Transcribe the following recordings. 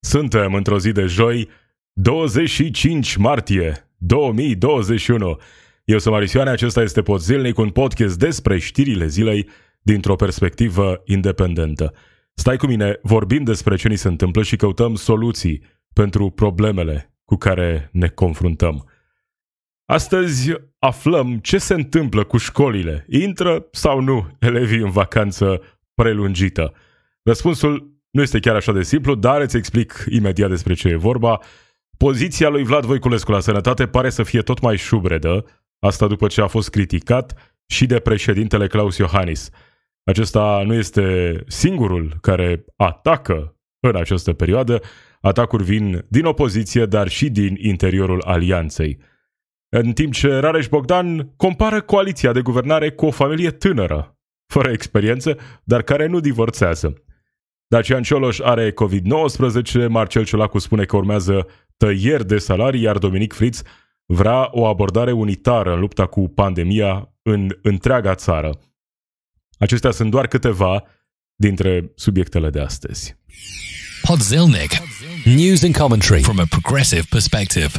Suntem într-o zi de joi, 25 martie 2021. Eu sunt Marisioane, acesta este Pod Zilnic, un podcast despre știrile zilei dintr-o perspectivă independentă. Stai cu mine, vorbim despre ce ni se întâmplă și căutăm soluții pentru problemele cu care ne confruntăm. Astăzi aflăm ce se întâmplă cu școlile. Intră sau nu elevii în vacanță prelungită? Răspunsul nu este chiar așa de simplu, dar îți explic imediat despre ce e vorba. Poziția lui Vlad Voiculescu la sănătate pare să fie tot mai șubredă, asta după ce a fost criticat și de președintele Claus Iohannis. Acesta nu este singurul care atacă în această perioadă. Atacuri vin din opoziție, dar și din interiorul alianței. În timp ce Rareș Bogdan compară coaliția de guvernare cu o familie tânără, fără experiență, dar care nu divorțează. Dacian Cioloș are COVID-19, Marcel Ciolacu spune că urmează tăieri de salarii, iar Dominic Fritz vrea o abordare unitară în lupta cu pandemia în întreaga țară. Acestea sunt doar câteva dintre subiectele de astăzi. Podzilnic. News and commentary from a progressive perspective.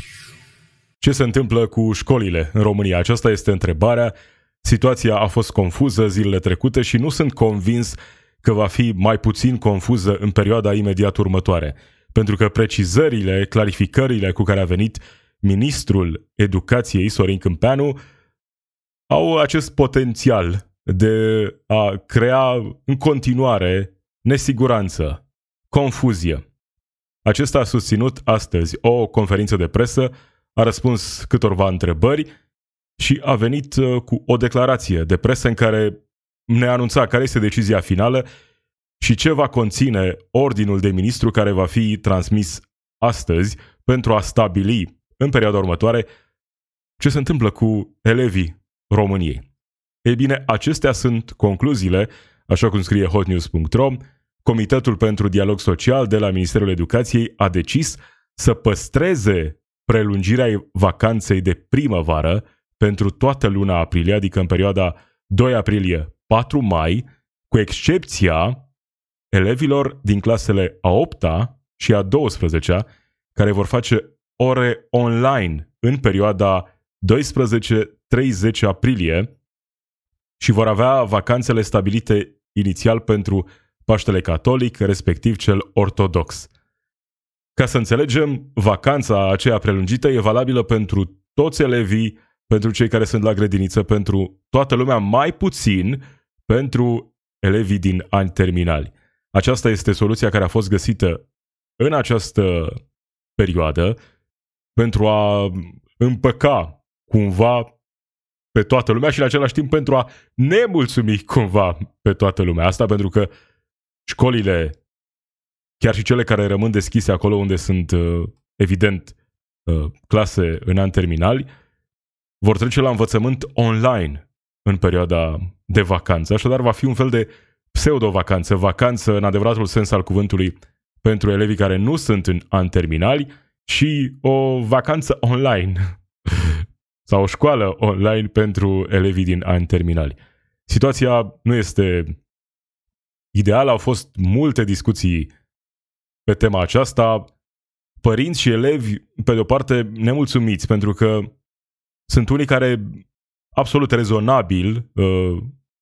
Ce se întâmplă cu școlile în România? Aceasta este întrebarea. Situația a fost confuză zilele trecute și nu sunt convins că va fi mai puțin confuză în perioada imediat următoare, pentru că precizările, clarificările cu care a venit ministrul educației Sorin Câmpeanu au acest potențial de a crea în continuare nesiguranță, confuzie. Acesta a susținut astăzi o conferință de presă, a răspuns câtorva întrebări și a venit uh, cu o declarație de presă în care ne anunța care este decizia finală și ce va conține ordinul de ministru care va fi transmis astăzi pentru a stabili în perioada următoare ce se întâmplă cu elevii României. Ei bine, acestea sunt concluziile, așa cum scrie hotnews.ro. Comitetul pentru Dialog Social de la Ministerul Educației a decis să păstreze prelungirea vacanței de primăvară pentru toată luna aprilie, adică în perioada 2 aprilie 4 mai, cu excepția elevilor din clasele a 8-a și a 12-a, care vor face ore online în perioada 12-30 aprilie și vor avea vacanțele stabilite inițial pentru Paștele Catolic, respectiv cel Ortodox. Ca să înțelegem, vacanța aceea prelungită e valabilă pentru toți elevii, pentru cei care sunt la grădiniță, pentru toată lumea, mai puțin pentru elevii din ani terminali. Aceasta este soluția care a fost găsită în această perioadă pentru a împăca cumva pe toată lumea și în același timp pentru a nemulțumi cumva pe toată lumea. Asta pentru că școlile, chiar și cele care rămân deschise acolo unde sunt uh, evident uh, clase în an terminali, vor trece la învățământ online în perioada de vacanță. Așadar, va fi un fel de pseudo-vacanță, vacanță în adevăratul sens al cuvântului pentru elevii care nu sunt în an terminali și o vacanță online sau o școală online pentru elevii din ani terminali. Situația nu este ideală, au fost multe discuții pe tema aceasta, părinți și elevi, pe de o parte, nemulțumiți, pentru că sunt unii care absolut rezonabil uh,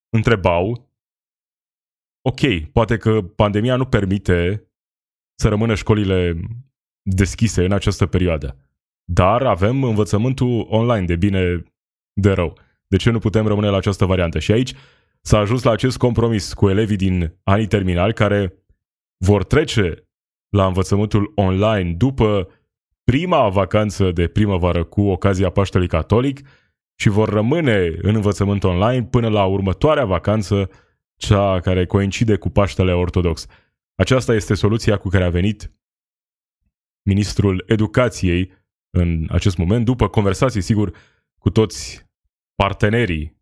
întrebau ok, poate că pandemia nu permite să rămână școlile deschise în această perioadă, dar avem învățământul online de bine de rău. De ce nu putem rămâne la această variantă? Și aici s-a ajuns la acest compromis cu elevii din anii terminali care vor trece la învățământul online după prima vacanță de primăvară cu ocazia Paștelui Catolic și vor rămâne în învățământ online până la următoarea vacanță, cea care coincide cu Paștele Ortodox. Aceasta este soluția cu care a venit ministrul educației în acest moment, după conversații, sigur, cu toți partenerii.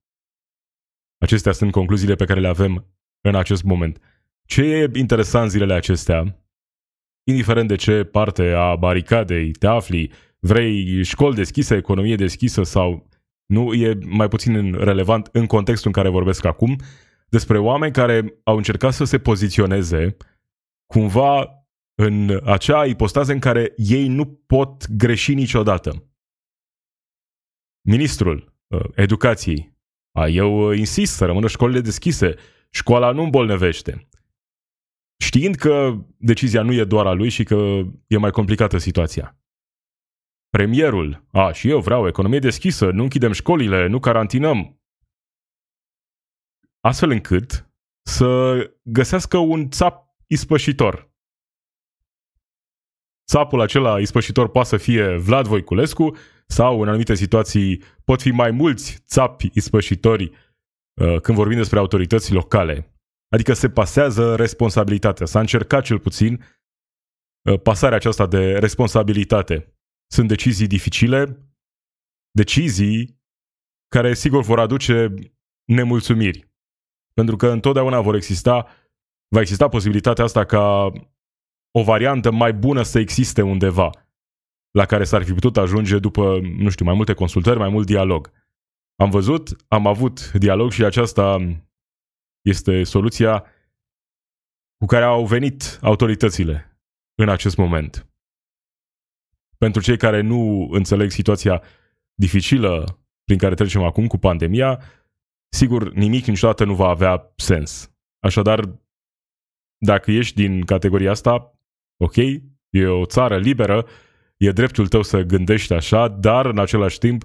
Acestea sunt concluziile pe care le avem în acest moment. Ce e interesant zilele acestea, indiferent de ce parte a baricadei te afli, vrei școli deschise, economie deschisă sau nu e mai puțin relevant în contextul în care vorbesc acum, despre oameni care au încercat să se poziționeze cumva în acea ipostază în care ei nu pot greși niciodată. Ministrul uh, Educației, a, eu uh, insist să rămână școlile deschise, școala nu îmbolnăvește. Știind că decizia nu e doar a lui și că e mai complicată situația. Premierul, a, și eu vreau economie deschisă, nu închidem școlile, nu carantinăm. Astfel încât să găsească un țap ispășitor. Țapul acela ispășitor poate să fie Vlad Voiculescu sau în anumite situații pot fi mai mulți țapi ispășitori uh, când vorbim despre autorități locale. Adică se pasează responsabilitatea. S-a încercat cel puțin uh, pasarea aceasta de responsabilitate. Sunt decizii dificile, decizii care sigur vor aduce nemulțumiri. Pentru că întotdeauna vor exista, va exista posibilitatea asta ca o variantă mai bună să existe undeva, la care s-ar fi putut ajunge după, nu știu, mai multe consultări, mai mult dialog. Am văzut, am avut dialog și aceasta este soluția cu care au venit autoritățile în acest moment. Pentru cei care nu înțeleg situația dificilă prin care trecem acum cu pandemia, sigur, nimic niciodată nu va avea sens. Așadar, dacă ești din categoria asta, ok, e o țară liberă, e dreptul tău să gândești așa, dar în același timp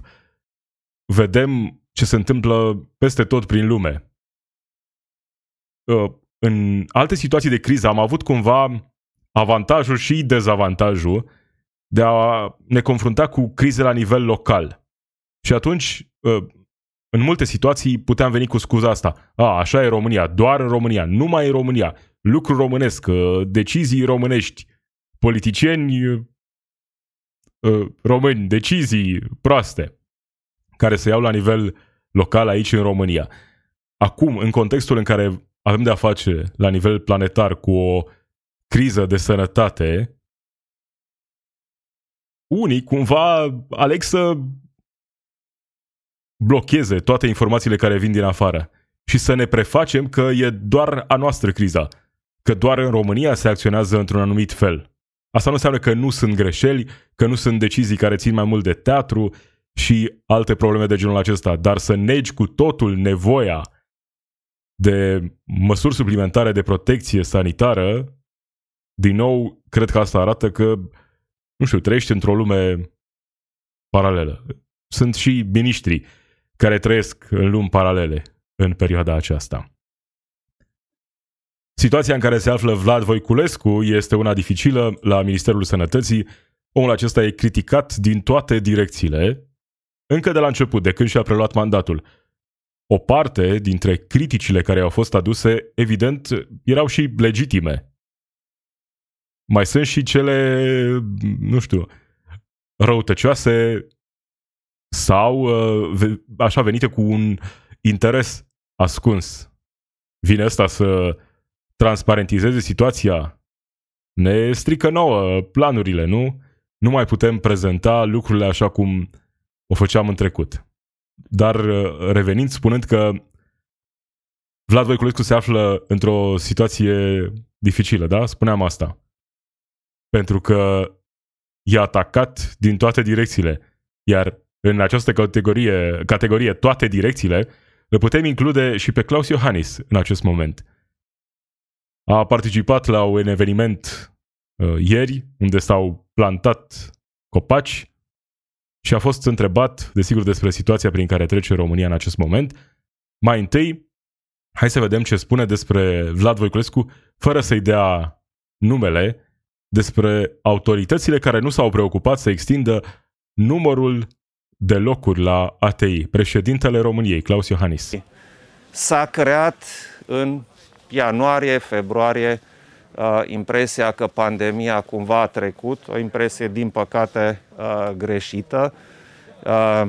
vedem ce se întâmplă peste tot prin lume. Uh, în alte situații de criză am avut cumva avantajul și dezavantajul de a ne confrunta cu crize la nivel local. Și atunci, uh, în multe situații, puteam veni cu scuza asta. A, așa e România, doar în România, numai în România, lucru românesc, uh, decizii românești, politicieni uh, români, decizii proaste, care se iau la nivel local aici în România. Acum, în contextul în care avem de-a face la nivel planetar cu o criză de sănătate, unii cumva aleg să blocheze toate informațiile care vin din afară și să ne prefacem că e doar a noastră criza, că doar în România se acționează într-un anumit fel. Asta nu înseamnă că nu sunt greșeli, că nu sunt decizii care țin mai mult de teatru și alte probleme de genul acesta, dar să negi cu totul nevoia de măsuri suplimentare de protecție sanitară, din nou, cred că asta arată că nu știu, trăiești într-o lume paralelă. Sunt și miniștri care trăiesc în lumi paralele în perioada aceasta. Situația în care se află Vlad Voiculescu este una dificilă la Ministerul Sănătății. Omul acesta e criticat din toate direcțiile, încă de la început, de când și-a preluat mandatul. O parte dintre criticile care au fost aduse, evident, erau și legitime. Mai sunt și cele, nu știu, răutăcioase sau uh, așa venite cu un interes ascuns. Vine ăsta să transparentizeze situația. Ne strică nouă planurile, nu? Nu mai putem prezenta lucrurile așa cum o făceam în trecut. Dar uh, revenind, spunând că Vlad Voiculescu se află într-o situație dificilă, da? Spuneam asta pentru că e atacat din toate direcțiile. Iar în această categorie, categorie toate direcțiile, le putem include și pe Claus Iohannis în acest moment. A participat la un eveniment uh, ieri unde s-au plantat copaci și a fost întrebat, desigur, despre situația prin care trece România în acest moment. Mai întâi, hai să vedem ce spune despre Vlad Voiculescu, fără să-i dea numele, despre autoritățile care nu s-au preocupat să extindă numărul de locuri la ATI, președintele României, Claus Iohannis. S-a creat în ianuarie, februarie, uh, impresia că pandemia cumva a trecut, o impresie din păcate uh, greșită. Uh,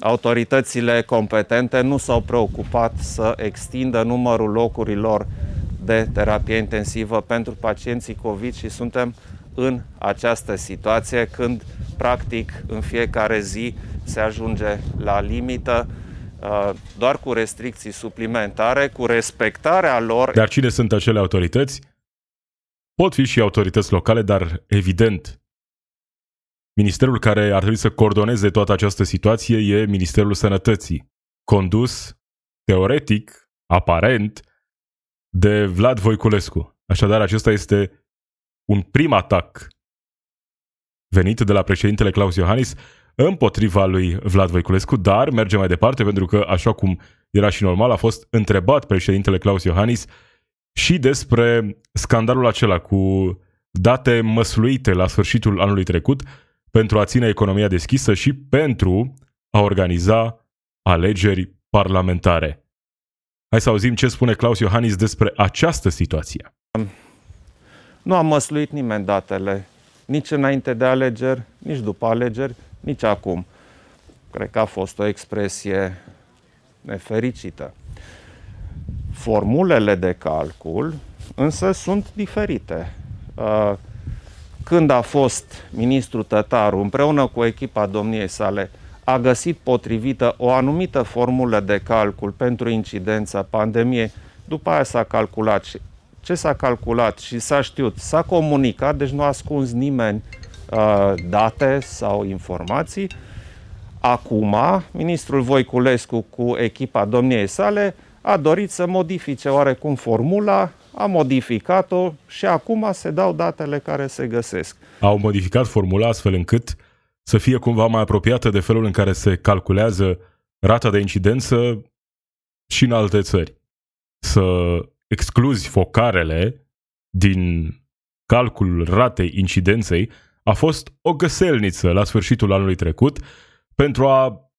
autoritățile competente nu s-au preocupat să extindă numărul locurilor de terapie intensivă pentru pacienții COVID și suntem în această situație când practic în fiecare zi se ajunge la limită uh, doar cu restricții suplimentare, cu respectarea lor. Dar cine sunt acele autorități? pot fi și autorități locale, dar evident, ministerul care ar trebui să coordoneze toată această situație e Ministerul Sănătății, condus, teoretic, aparent, de Vlad Voiculescu. Așadar, acesta este un prim atac venit de la președintele Claus Iohannis împotriva lui Vlad Voiculescu, dar merge mai departe pentru că, așa cum era și normal, a fost întrebat președintele Claus Iohannis și despre scandalul acela cu date măsluite la sfârșitul anului trecut pentru a ține economia deschisă și pentru a organiza alegeri parlamentare. Hai să auzim ce spune Claus Iohannis despre această situație. Nu am măsluit nimeni datele, nici înainte de alegeri, nici după alegeri, nici acum. Cred că a fost o expresie nefericită. Formulele de calcul însă sunt diferite. Uh, când a fost ministrul Tătaru împreună cu echipa domniei sale a găsit potrivită o anumită formulă de calcul pentru incidența pandemiei, după aia s-a calculat și ce s-a calculat și s-a știut, s-a comunicat, deci nu a ascuns nimeni uh, date sau informații. Acum, ministrul Voiculescu cu echipa domniei sale a dorit să modifice oarecum formula, a modificat-o și acum se dau datele care se găsesc. Au modificat formula astfel încât să fie cumva mai apropiată de felul în care se calculează rata de incidență și în alte țări. Să excluzi focarele din calculul ratei incidenței a fost o găselniță la sfârșitul anului trecut pentru a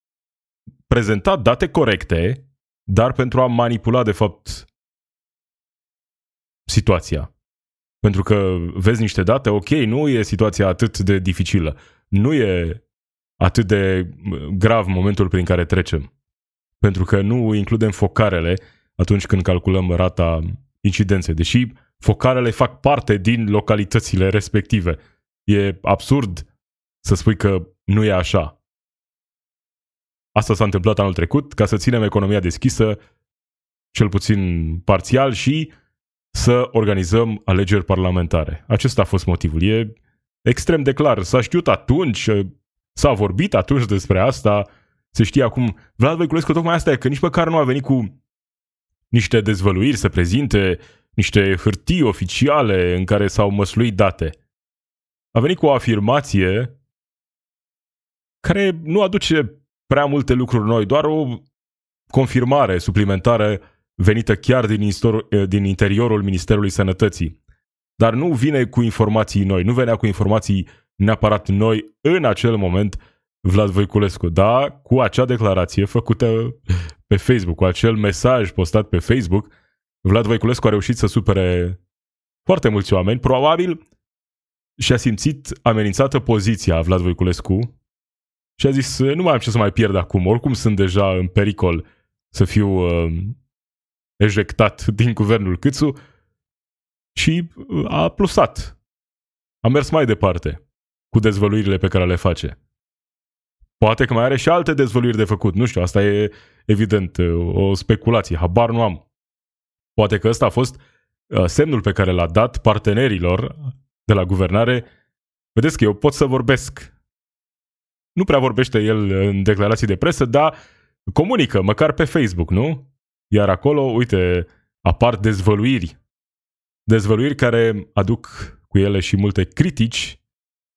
prezenta date corecte, dar pentru a manipula, de fapt, situația. Pentru că vezi niște date, ok, nu e situația atât de dificilă, nu e atât de grav momentul prin care trecem. Pentru că nu includem focarele atunci când calculăm rata incidenței, deși focarele fac parte din localitățile respective. E absurd să spui că nu e așa. Asta s-a întâmplat anul trecut ca să ținem economia deschisă, cel puțin parțial, și să organizăm alegeri parlamentare. Acesta a fost motivul. E extrem de clar. S-a știut atunci, s-a vorbit atunci despre asta, se știe acum. Vlad Voiculescu tocmai asta e, că nici măcar nu a venit cu niște dezvăluiri să prezinte, niște hârtii oficiale în care s-au măsluit date. A venit cu o afirmație care nu aduce prea multe lucruri noi, doar o confirmare suplimentară venită chiar din, istor- din interiorul Ministerului Sănătății. Dar nu vine cu informații noi, nu venea cu informații neapărat noi în acel moment Vlad Voiculescu. Da, cu acea declarație făcută pe Facebook, cu acel mesaj postat pe Facebook, Vlad Voiculescu a reușit să supere foarte mulți oameni. Probabil și-a simțit amenințată poziția Vlad Voiculescu și a zis nu mai am ce să mai pierd acum, oricum sunt deja în pericol să fiu uh, ejectat din guvernul Câțu și uh, a plusat. A mers mai departe cu dezvăluirile pe care le face. Poate că mai are și alte dezvăluiri de făcut. Nu știu, asta e evident o speculație. Habar nu am. Poate că ăsta a fost uh, semnul pe care l-a dat partenerilor de la guvernare. Vedeți că eu pot să vorbesc. Nu prea vorbește el în declarații de presă, dar comunică, măcar pe Facebook, nu? Iar acolo, uite, apar dezvăluiri. Dezvăluiri care aduc cu ele și multe critici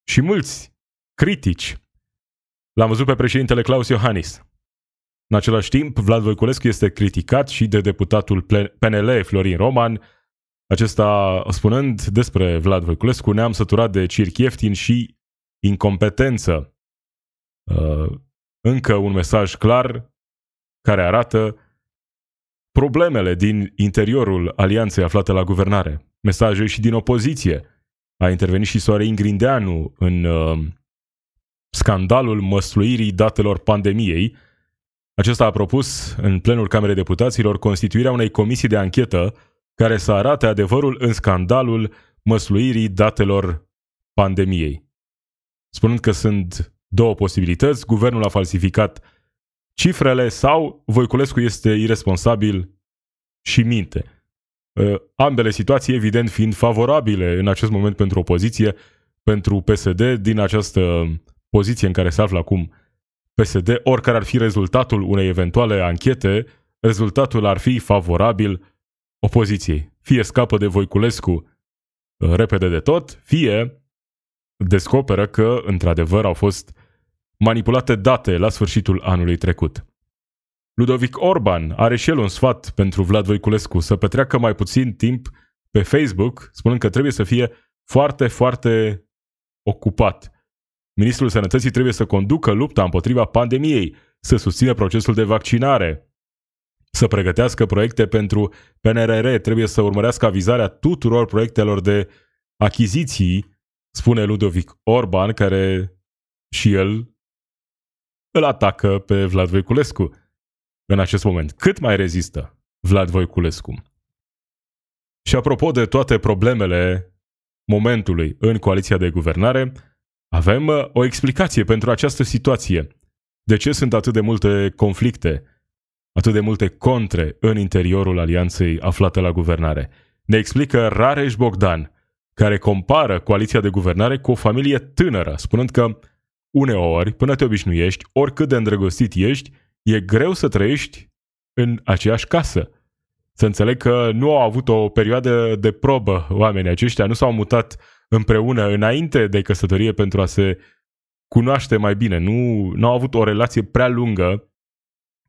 și mulți critici L-am văzut pe președintele Claus Iohannis. În același timp, Vlad Voiculescu este criticat și de deputatul PNL Florin Roman, acesta spunând despre Vlad Voiculescu, ne-am săturat de circ ieftin și incompetență. Uh, încă un mesaj clar care arată problemele din interiorul alianței aflate la guvernare. Mesaje și din opoziție. A intervenit și Soare Grindeanu în uh, scandalul măsluirii datelor pandemiei. Acesta a propus în plenul Camerei Deputaților constituirea unei comisii de anchetă care să arate adevărul în scandalul măsluirii datelor pandemiei. Spunând că sunt două posibilități, guvernul a falsificat cifrele sau Voiculescu este irresponsabil și minte. Uh, ambele situații, evident, fiind favorabile în acest moment pentru opoziție, pentru PSD, din această poziție în care se află acum PSD, oricare ar fi rezultatul unei eventuale anchete, rezultatul ar fi favorabil opoziției. Fie scapă de Voiculescu uh, repede de tot, fie descoperă că, într-adevăr, au fost manipulate date la sfârșitul anului trecut. Ludovic Orban are și el un sfat pentru Vlad Voiculescu să petreacă mai puțin timp pe Facebook, spunând că trebuie să fie foarte, foarte ocupat. Ministrul Sănătății trebuie să conducă lupta împotriva pandemiei, să susțină procesul de vaccinare, să pregătească proiecte pentru PNRR, trebuie să urmărească avizarea tuturor proiectelor de achiziții, spune Ludovic Orban, care și el îl atacă pe Vlad Voiculescu în acest moment. Cât mai rezistă Vlad Voiculescu? Și apropo de toate problemele momentului în coaliția de guvernare, avem uh, o explicație pentru această situație. De ce sunt atât de multe conflicte, atât de multe contre în interiorul alianței aflate la guvernare? Ne explică Rareș Bogdan, care compară coaliția de guvernare cu o familie tânără, spunând că uneori, până te obișnuiești, oricât de îndrăgostit ești, e greu să trăiești în aceeași casă. Să înțeleg că nu au avut o perioadă de probă oamenii aceștia, nu s-au mutat împreună înainte de căsătorie pentru a se cunoaște mai bine. Nu, nu au avut o relație prea lungă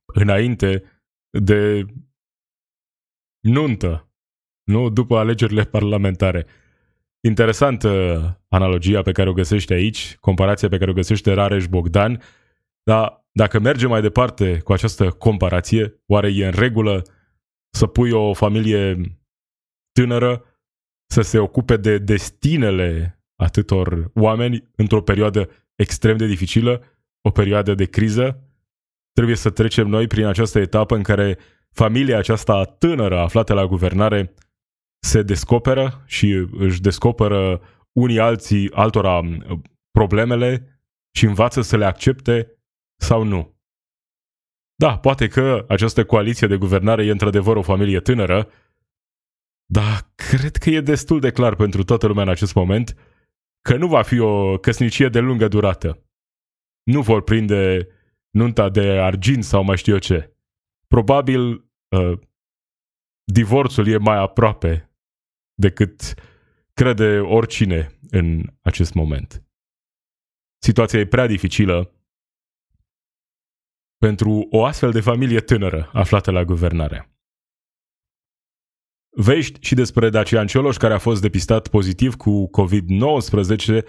înainte de nuntă, nu după alegerile parlamentare. Interesantă analogia pe care o găsește aici, comparația pe care o găsește Rareș Bogdan, dar dacă mergem mai departe cu această comparație, oare e în regulă să pui o familie tânără să se ocupe de destinele atâtor oameni într-o perioadă extrem de dificilă, o perioadă de criză? Trebuie să trecem noi prin această etapă în care familia aceasta tânără aflată la guvernare se descoperă și își descoperă unii alții altora problemele și învață să le accepte sau nu. Da, poate că această coaliție de guvernare e într-adevăr o familie tânără, dar cred că e destul de clar pentru toată lumea în acest moment că nu va fi o căsnicie de lungă durată. Nu vor prinde nunta de argint sau mai știu eu ce. Probabil uh, divorțul e mai aproape decât crede oricine în acest moment. Situația e prea dificilă pentru o astfel de familie tânără aflată la guvernare. Vești și despre Dacian Cioloș, care a fost depistat pozitiv cu COVID-19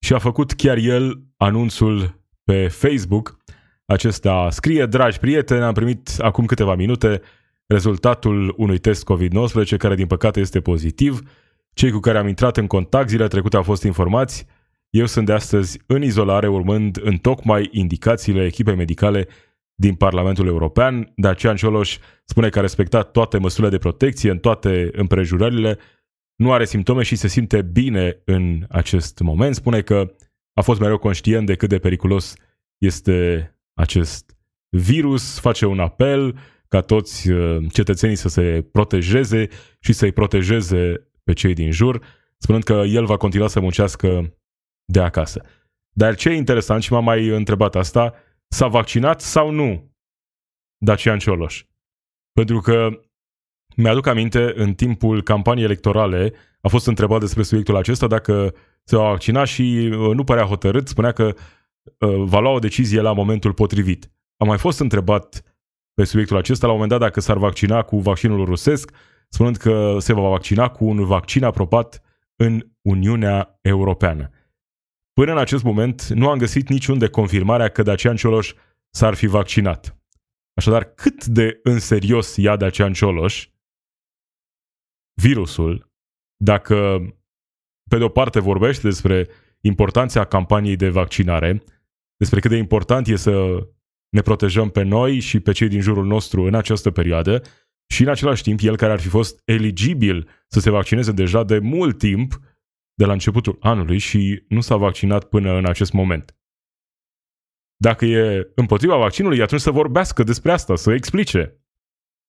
și a făcut chiar el anunțul pe Facebook. Acesta scrie, dragi prieteni, am primit acum câteva minute rezultatul unui test COVID-19 care din păcate este pozitiv. Cei cu care am intrat în contact zilele trecute au fost informați. Eu sunt de astăzi în izolare urmând în tocmai indicațiile echipei medicale din Parlamentul European. Dacian Cioloș spune că a respectat toate măsurile de protecție în toate împrejurările, nu are simptome și se simte bine în acest moment. Spune că a fost mereu conștient de cât de periculos este acest virus, face un apel ca toți uh, cetățenii să se protejeze și să-i protejeze pe cei din jur, spunând că el va continua să muncească de acasă. Dar ce e interesant și m-am mai întrebat asta, s-a vaccinat sau nu Dacian Cioloș. Pentru că mi-aduc aminte, în timpul campaniei electorale, a fost întrebat despre subiectul acesta dacă se va vaccina și uh, nu părea hotărât, spunea că uh, va lua o decizie la momentul potrivit. Am mai fost întrebat pe subiectul acesta la un moment dat dacă s-ar vaccina cu vaccinul rusesc, spunând că se va vaccina cu un vaccin aprobat în Uniunea Europeană. Până în acest moment nu am găsit niciun de confirmarea că Dacian Cioloș s-ar fi vaccinat. Așadar, cât de în serios ia Dacian Cioloș virusul, dacă pe de o parte vorbește despre importanța campaniei de vaccinare, despre cât de important e să ne protejăm pe noi și pe cei din jurul nostru în această perioadă și în același timp el care ar fi fost eligibil să se vaccineze deja de mult timp, de la începutul anului și nu s-a vaccinat până în acest moment. Dacă e împotriva vaccinului, atunci să vorbească despre asta, să explice.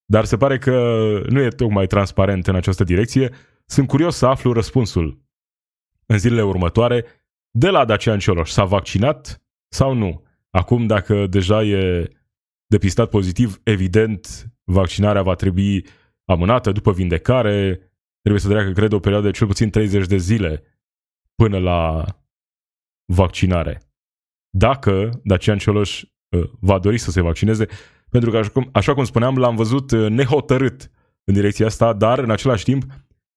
dar se pare că nu e tocmai transparent în această direcție. Sunt curios să aflu răspunsul în zilele următoare de la Dacian Cioloș. S-a vaccinat sau nu? Acum, dacă deja e depistat pozitiv, evident, vaccinarea va trebui amânată după vindecare, trebuie să treacă, cred, o perioadă de cel puțin 30 de zile până la vaccinare. Dacă Dacian Cioloș uh, va dori să se vaccineze, pentru că, așa cum, așa cum spuneam, l-am văzut uh, nehotărât în direcția asta, dar în același timp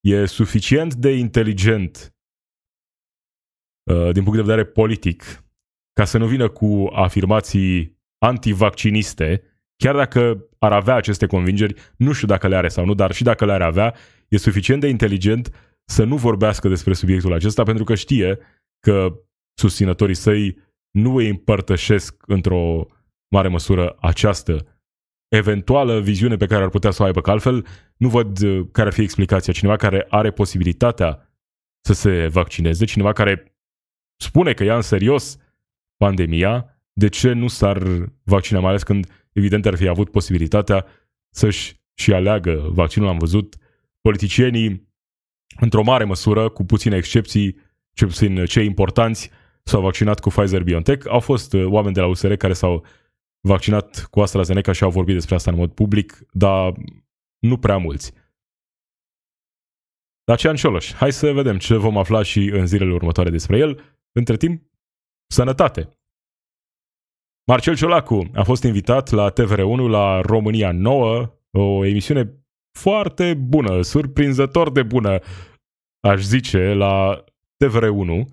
e suficient de inteligent uh, din punct de vedere politic ca să nu vină cu afirmații antivacciniste, chiar dacă ar avea aceste convingeri, nu știu dacă le are sau nu, dar și dacă le-ar avea, e suficient de inteligent să nu vorbească despre subiectul acesta pentru că știe că susținătorii săi nu îi împărtășesc într-o mare măsură această eventuală viziune pe care ar putea să o aibă, că altfel nu văd uh, care ar fi explicația. Cineva care are posibilitatea să se vaccineze, cineva care spune că ia în serios pandemia, de ce nu s-ar vaccina, mai ales când evident ar fi avut posibilitatea să-și și aleagă vaccinul. Am văzut politicienii, într-o mare măsură, cu puține excepții, ce puțin cei importanți, s-au vaccinat cu Pfizer-BioNTech. Au fost uh, oameni de la USR care s-au vaccinat cu AstraZeneca și au vorbit despre asta în mod public, dar nu prea mulți. Dacian Cioloș, hai să vedem ce vom afla și în zilele următoare despre el. Între timp, sănătate! Marcel Ciolacu a fost invitat la TVR1 la România Nouă, o emisiune foarte bună, surprinzător de bună, aș zice, la TVR1,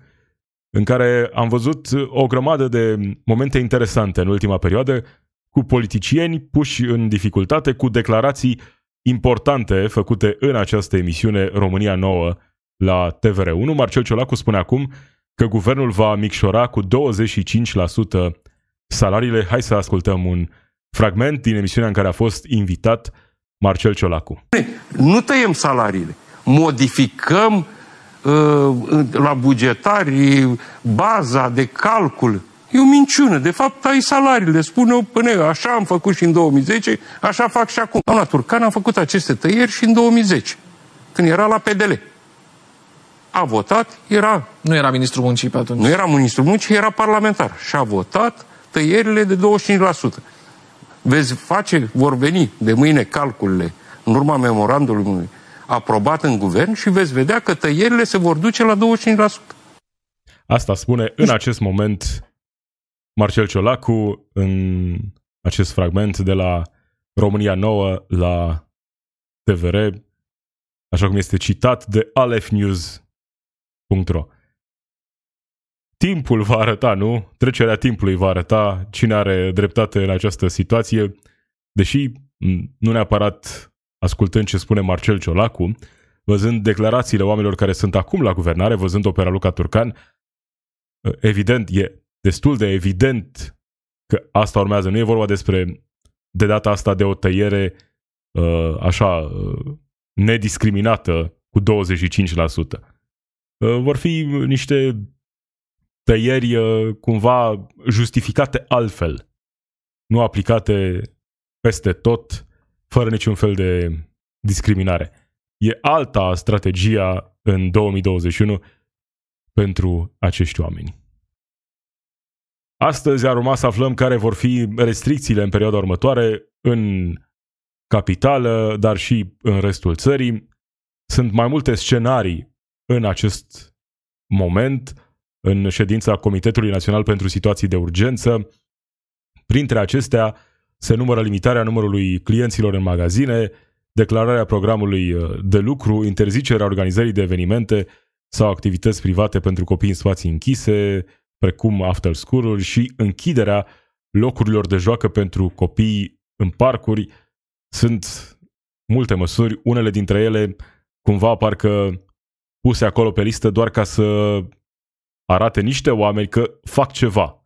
în care am văzut o grămadă de momente interesante în ultima perioadă, cu politicieni puși în dificultate, cu declarații importante făcute în această emisiune România Nouă la TVR1. Marcel Ciolacu spune acum că guvernul va micșora cu 25% salariile. Hai să ascultăm un fragment din emisiunea în care a fost invitat Marcel Ciolacu. Nu tăiem salariile, modificăm uh, la bugetari baza de calcul. E o minciună. De fapt, ai salariile. Spune-o până eu. Așa am făcut și în 2010, așa fac și acum. Doamna Turcan a făcut aceste tăieri și în 2010, când era la PDL. A votat, era... Nu era ministrul muncii pe atunci. Nu era ministrul muncii, era parlamentar. Și a votat tăierile de 25%. Veți face, vor veni de mâine calculele în urma memorandului aprobat în guvern și veți vedea că tăierile se vor duce la 25%. Asta spune în acest moment Marcel Ciolacu în acest fragment de la România Nouă la TVR, așa cum este citat de alefnews.ro. Timpul va arăta, nu? Trecerea timpului va arăta cine are dreptate în această situație, deși nu neapărat ascultând ce spune Marcel Ciolacu, văzând declarațiile oamenilor care sunt acum la guvernare, văzând opera Luca Turcan, evident, e destul de evident că asta urmează. Nu e vorba despre, de data asta, de o tăiere uh, așa uh, nediscriminată cu 25%. Vor fi niște tăieri uh, cumva justificate altfel, nu aplicate peste tot, fără niciun fel de discriminare. E alta strategia în 2021 pentru acești oameni. Astăzi ar urma să aflăm care vor fi restricțiile în perioada următoare în capitală, dar și în restul țării. Sunt mai multe scenarii în acest moment în ședința Comitetului Național pentru Situații de Urgență. Printre acestea se numără limitarea numărului clienților în magazine, declararea programului uh, de lucru, interzicerea organizării de evenimente sau activități private pentru copii în spații închise, precum after school și închiderea locurilor de joacă pentru copii în parcuri. Sunt multe măsuri, unele dintre ele cumva parcă puse acolo pe listă doar ca să arate niște oameni că fac ceva,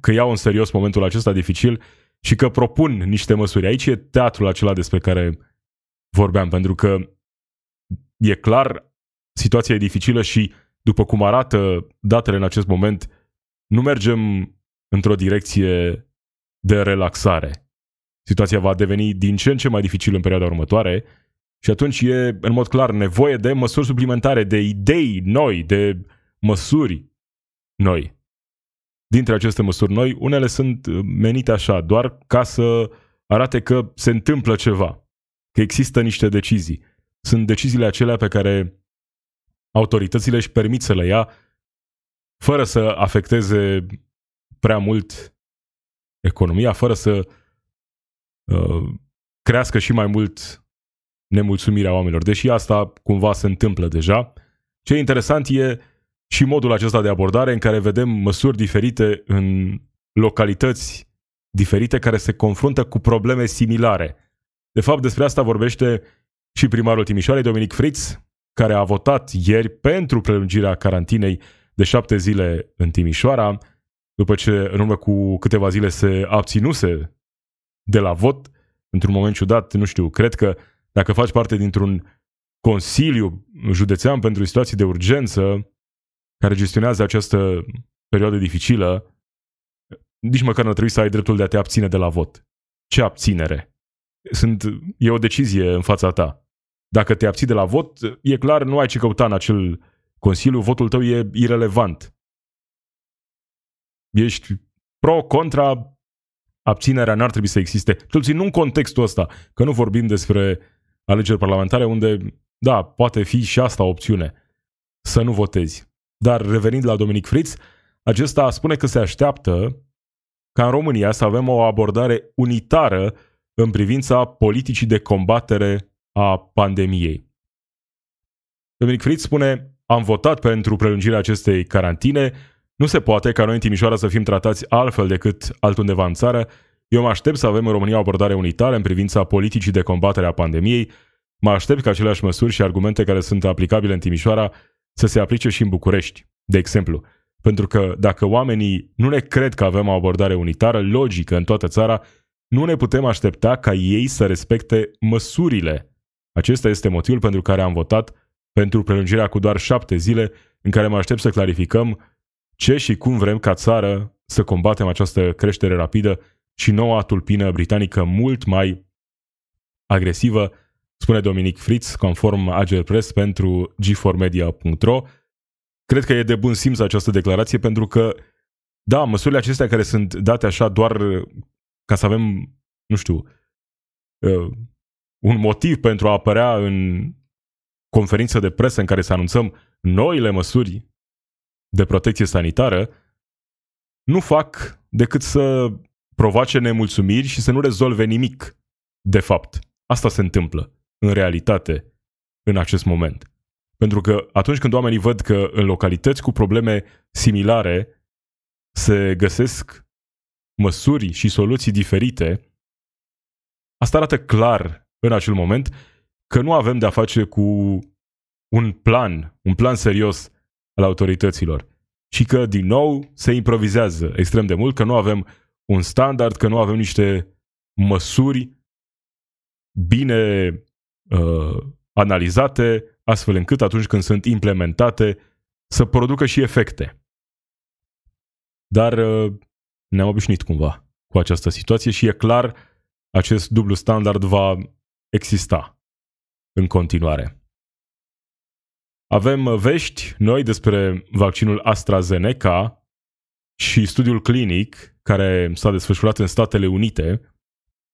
că iau în serios momentul acesta dificil și că propun niște măsuri. Aici e teatrul acela despre care vorbeam, pentru că e clar, situația e dificilă și, după cum arată datele în acest moment, nu mergem într-o direcție de relaxare. situația va deveni din ce în ce mai dificilă în perioada următoare și atunci e în mod clar nevoie de măsuri suplimentare, de idei noi, de măsuri noi. Dintre aceste măsuri noi, unele sunt menite așa, doar ca să arate că se întâmplă ceva, că există niște decizii. Sunt deciziile acelea pe care autoritățile își permit să le ia fără să afecteze prea mult economia, fără să uh, crească și mai mult nemulțumirea oamenilor. Deși asta cumva se întâmplă deja. Ce e interesant e și modul acesta de abordare în care vedem măsuri diferite în localități diferite care se confruntă cu probleme similare. De fapt, despre asta vorbește și primarul Timișoarei, Dominic Fritz, care a votat ieri pentru prelungirea carantinei de șapte zile în Timișoara, după ce în urmă cu câteva zile se abținuse de la vot, într-un moment ciudat, nu știu, cred că dacă faci parte dintr-un consiliu județean pentru situații de urgență care gestionează această perioadă dificilă, nici măcar nu ar trebui să ai dreptul de a te abține de la vot. Ce abținere? Sunt, e o decizie în fața ta. Dacă te abții de la vot, e clar, nu ai ce căuta în acel consiliu, votul tău e irelevant. Ești pro, contra, abținerea n-ar trebui să existe. Cel puțin nu în contextul ăsta, că nu vorbim despre alegeri parlamentare unde, da, poate fi și asta o opțiune, să nu votezi. Dar revenind la Dominic Fritz, acesta spune că se așteaptă ca în România să avem o abordare unitară în privința politicii de combatere a pandemiei. Dominic Fritz spune, am votat pentru prelungirea acestei carantine, nu se poate ca noi în Timișoara să fim tratați altfel decât altundeva în țară. Eu mă aștept să avem în România o abordare unitară în privința politicii de combatere a pandemiei. Mă aștept ca aceleași măsuri și argumente care sunt aplicabile în Timișoara să se aplice și în București, de exemplu. Pentru că dacă oamenii nu ne cred că avem o abordare unitară, logică în toată țara, nu ne putem aștepta ca ei să respecte măsurile acesta este motivul pentru care am votat pentru prelungirea cu doar șapte zile, în care mă aștept să clarificăm ce și cum vrem ca țară să combatem această creștere rapidă și noua tulpină britanică mult mai agresivă, spune Dominic Fritz, conform Agile Press pentru g4media.ro. Cred că e de bun simț această declarație pentru că, da, măsurile acestea care sunt date așa doar ca să avem, nu știu, uh, un motiv pentru a apărea în conferință de presă în care să anunțăm noile măsuri de protecție sanitară, nu fac decât să provoace nemulțumiri și să nu rezolve nimic, de fapt. Asta se întâmplă, în realitate, în acest moment. Pentru că atunci când oamenii văd că în localități cu probleme similare se găsesc măsuri și soluții diferite, asta arată clar în acel moment că nu avem de-a face cu un plan, un plan serios al autorităților și că, din nou, se improvizează extrem de mult, că nu avem un standard, că nu avem niște măsuri bine uh, analizate, astfel încât atunci când sunt implementate să producă și efecte. Dar uh, ne-am obișnuit cumva cu această situație și e clar acest dublu standard va exista în continuare. Avem vești noi despre vaccinul AstraZeneca și studiul clinic care s-a desfășurat în Statele Unite.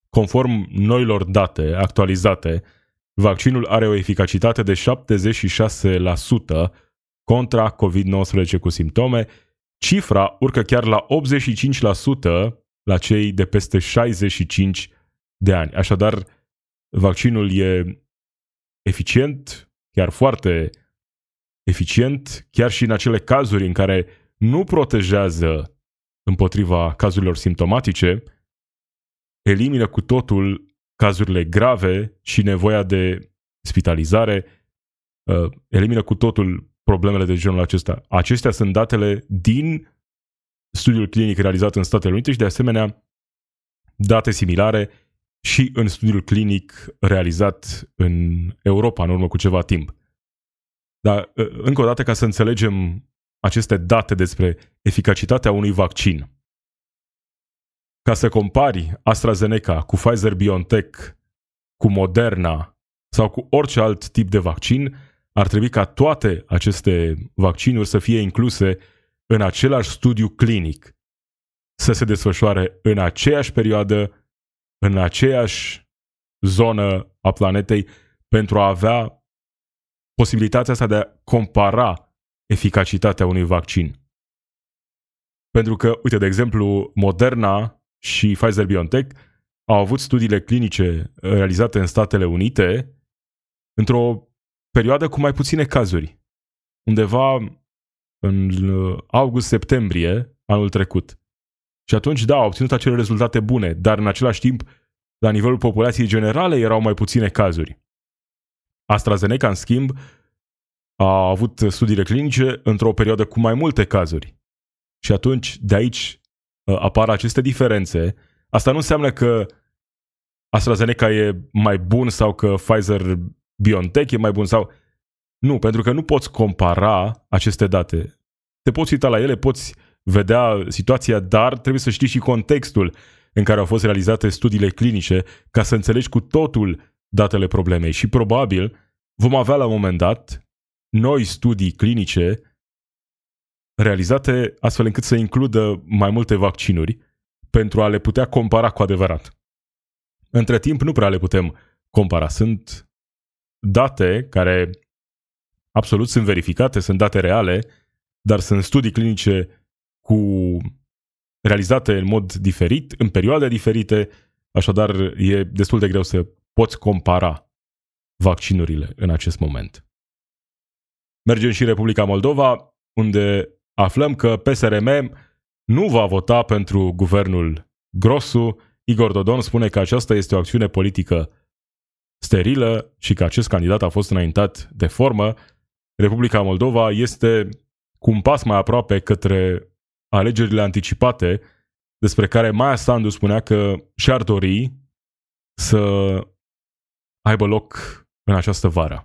Conform noilor date actualizate, vaccinul are o eficacitate de 76% contra COVID-19 cu simptome. Cifra urcă chiar la 85% la cei de peste 65 de ani. Așadar, vaccinul e eficient, chiar foarte eficient, chiar și în acele cazuri în care nu protejează împotriva cazurilor simptomatice, elimină cu totul cazurile grave și nevoia de spitalizare, uh, elimină cu totul problemele de genul acesta. Acestea sunt datele din studiul clinic realizat în Statele Unite și de asemenea date similare și în studiul clinic realizat în Europa în urmă cu ceva timp. Dar, ă, încă o dată, ca să înțelegem aceste date despre eficacitatea unui vaccin, ca să compari AstraZeneca cu Pfizer-BioNTech, cu Moderna sau cu orice alt tip de vaccin, ar trebui ca toate aceste vaccinuri să fie incluse în același studiu clinic, să se desfășoare în aceeași perioadă, în aceeași zonă a planetei, pentru a avea posibilitatea asta de a compara eficacitatea unui vaccin. Pentru că, uite, de exemplu, Moderna și Pfizer-BioNTech au avut studiile clinice realizate în Statele Unite într-o perioadă cu mai puține cazuri. Undeva în uh, august-septembrie anul trecut. Și atunci, da, au obținut acele rezultate bune, dar în același timp, la nivelul populației generale, erau mai puține cazuri. AstraZeneca, în schimb, a avut studiile clinice într-o perioadă cu mai multe cazuri. Și atunci, de aici uh, apar aceste diferențe. Asta nu înseamnă că AstraZeneca e mai bun sau că Pfizer BioNTech e mai bun sau... Nu, pentru că nu poți compara aceste date. Te poți uita la ele, poți vedea situația, dar trebuie să știi și contextul în care au fost realizate studiile clinice ca să înțelegi cu totul datele problemei. Și probabil vom avea la un moment dat noi studii clinice realizate astfel încât să includă mai multe vaccinuri pentru a le putea compara cu adevărat. Între timp nu prea le putem compara. Sunt date care absolut sunt verificate, sunt date reale, dar sunt studii clinice cu realizate în mod diferit, în perioade diferite, așadar e destul de greu să poți compara vaccinurile în acest moment. Mergem și în Republica Moldova, unde aflăm că PSRM nu va vota pentru guvernul Grosu. Igor Dodon spune că aceasta este o acțiune politică sterilă și că acest candidat a fost înaintat de formă, Republica Moldova este cu un pas mai aproape către alegerile anticipate, despre care Maia Sandu spunea că și-ar dori să aibă loc în această vară.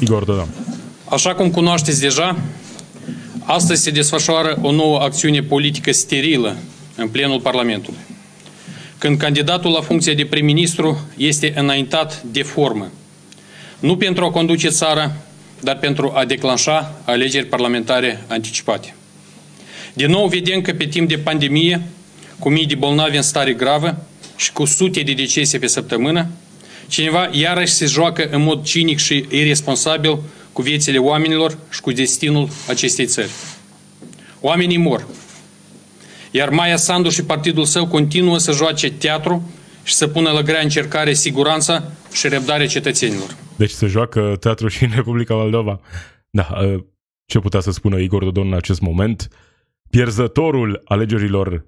Igor Dodon. Așa cum cunoașteți deja, astăzi se desfășoară o nouă acțiune politică sterilă în plenul Parlamentului când candidatul la funcția de prim-ministru este înaintat de formă. Nu pentru a conduce țara, dar pentru a declanșa alegeri parlamentare anticipate. Din nou vedem că pe timp de pandemie, cu mii de bolnavi în stare gravă și cu sute de decese pe săptămână, cineva iarăși se joacă în mod cinic și irresponsabil cu viețile oamenilor și cu destinul acestei țări. Oamenii mor, iar Maia Sandu și partidul său continuă să joace teatru și să pună la grea încercare siguranța și răbdarea cetățenilor. Deci se joacă teatru și în Republica Moldova. Da, ă, ce putea să spună Igor Dodon în acest moment? Pierzătorul alegerilor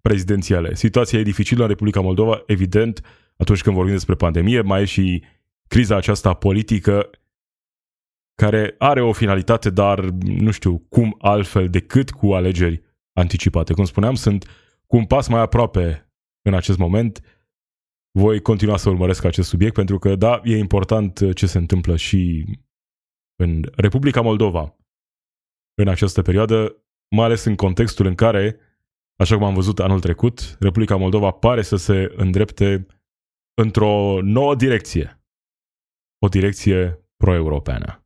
prezidențiale. Situația e dificilă în Republica Moldova, evident, atunci când vorbim despre pandemie, mai e și criza aceasta politică care are o finalitate, dar nu știu cum altfel decât cu alegeri anticipate. Cum spuneam, sunt cu un pas mai aproape în acest moment. Voi continua să urmăresc acest subiect pentru că, da, e important ce se întâmplă și în Republica Moldova în această perioadă, mai ales în contextul în care, așa cum am văzut anul trecut, Republica Moldova pare să se îndrepte într-o nouă direcție. O direcție pro-europeană.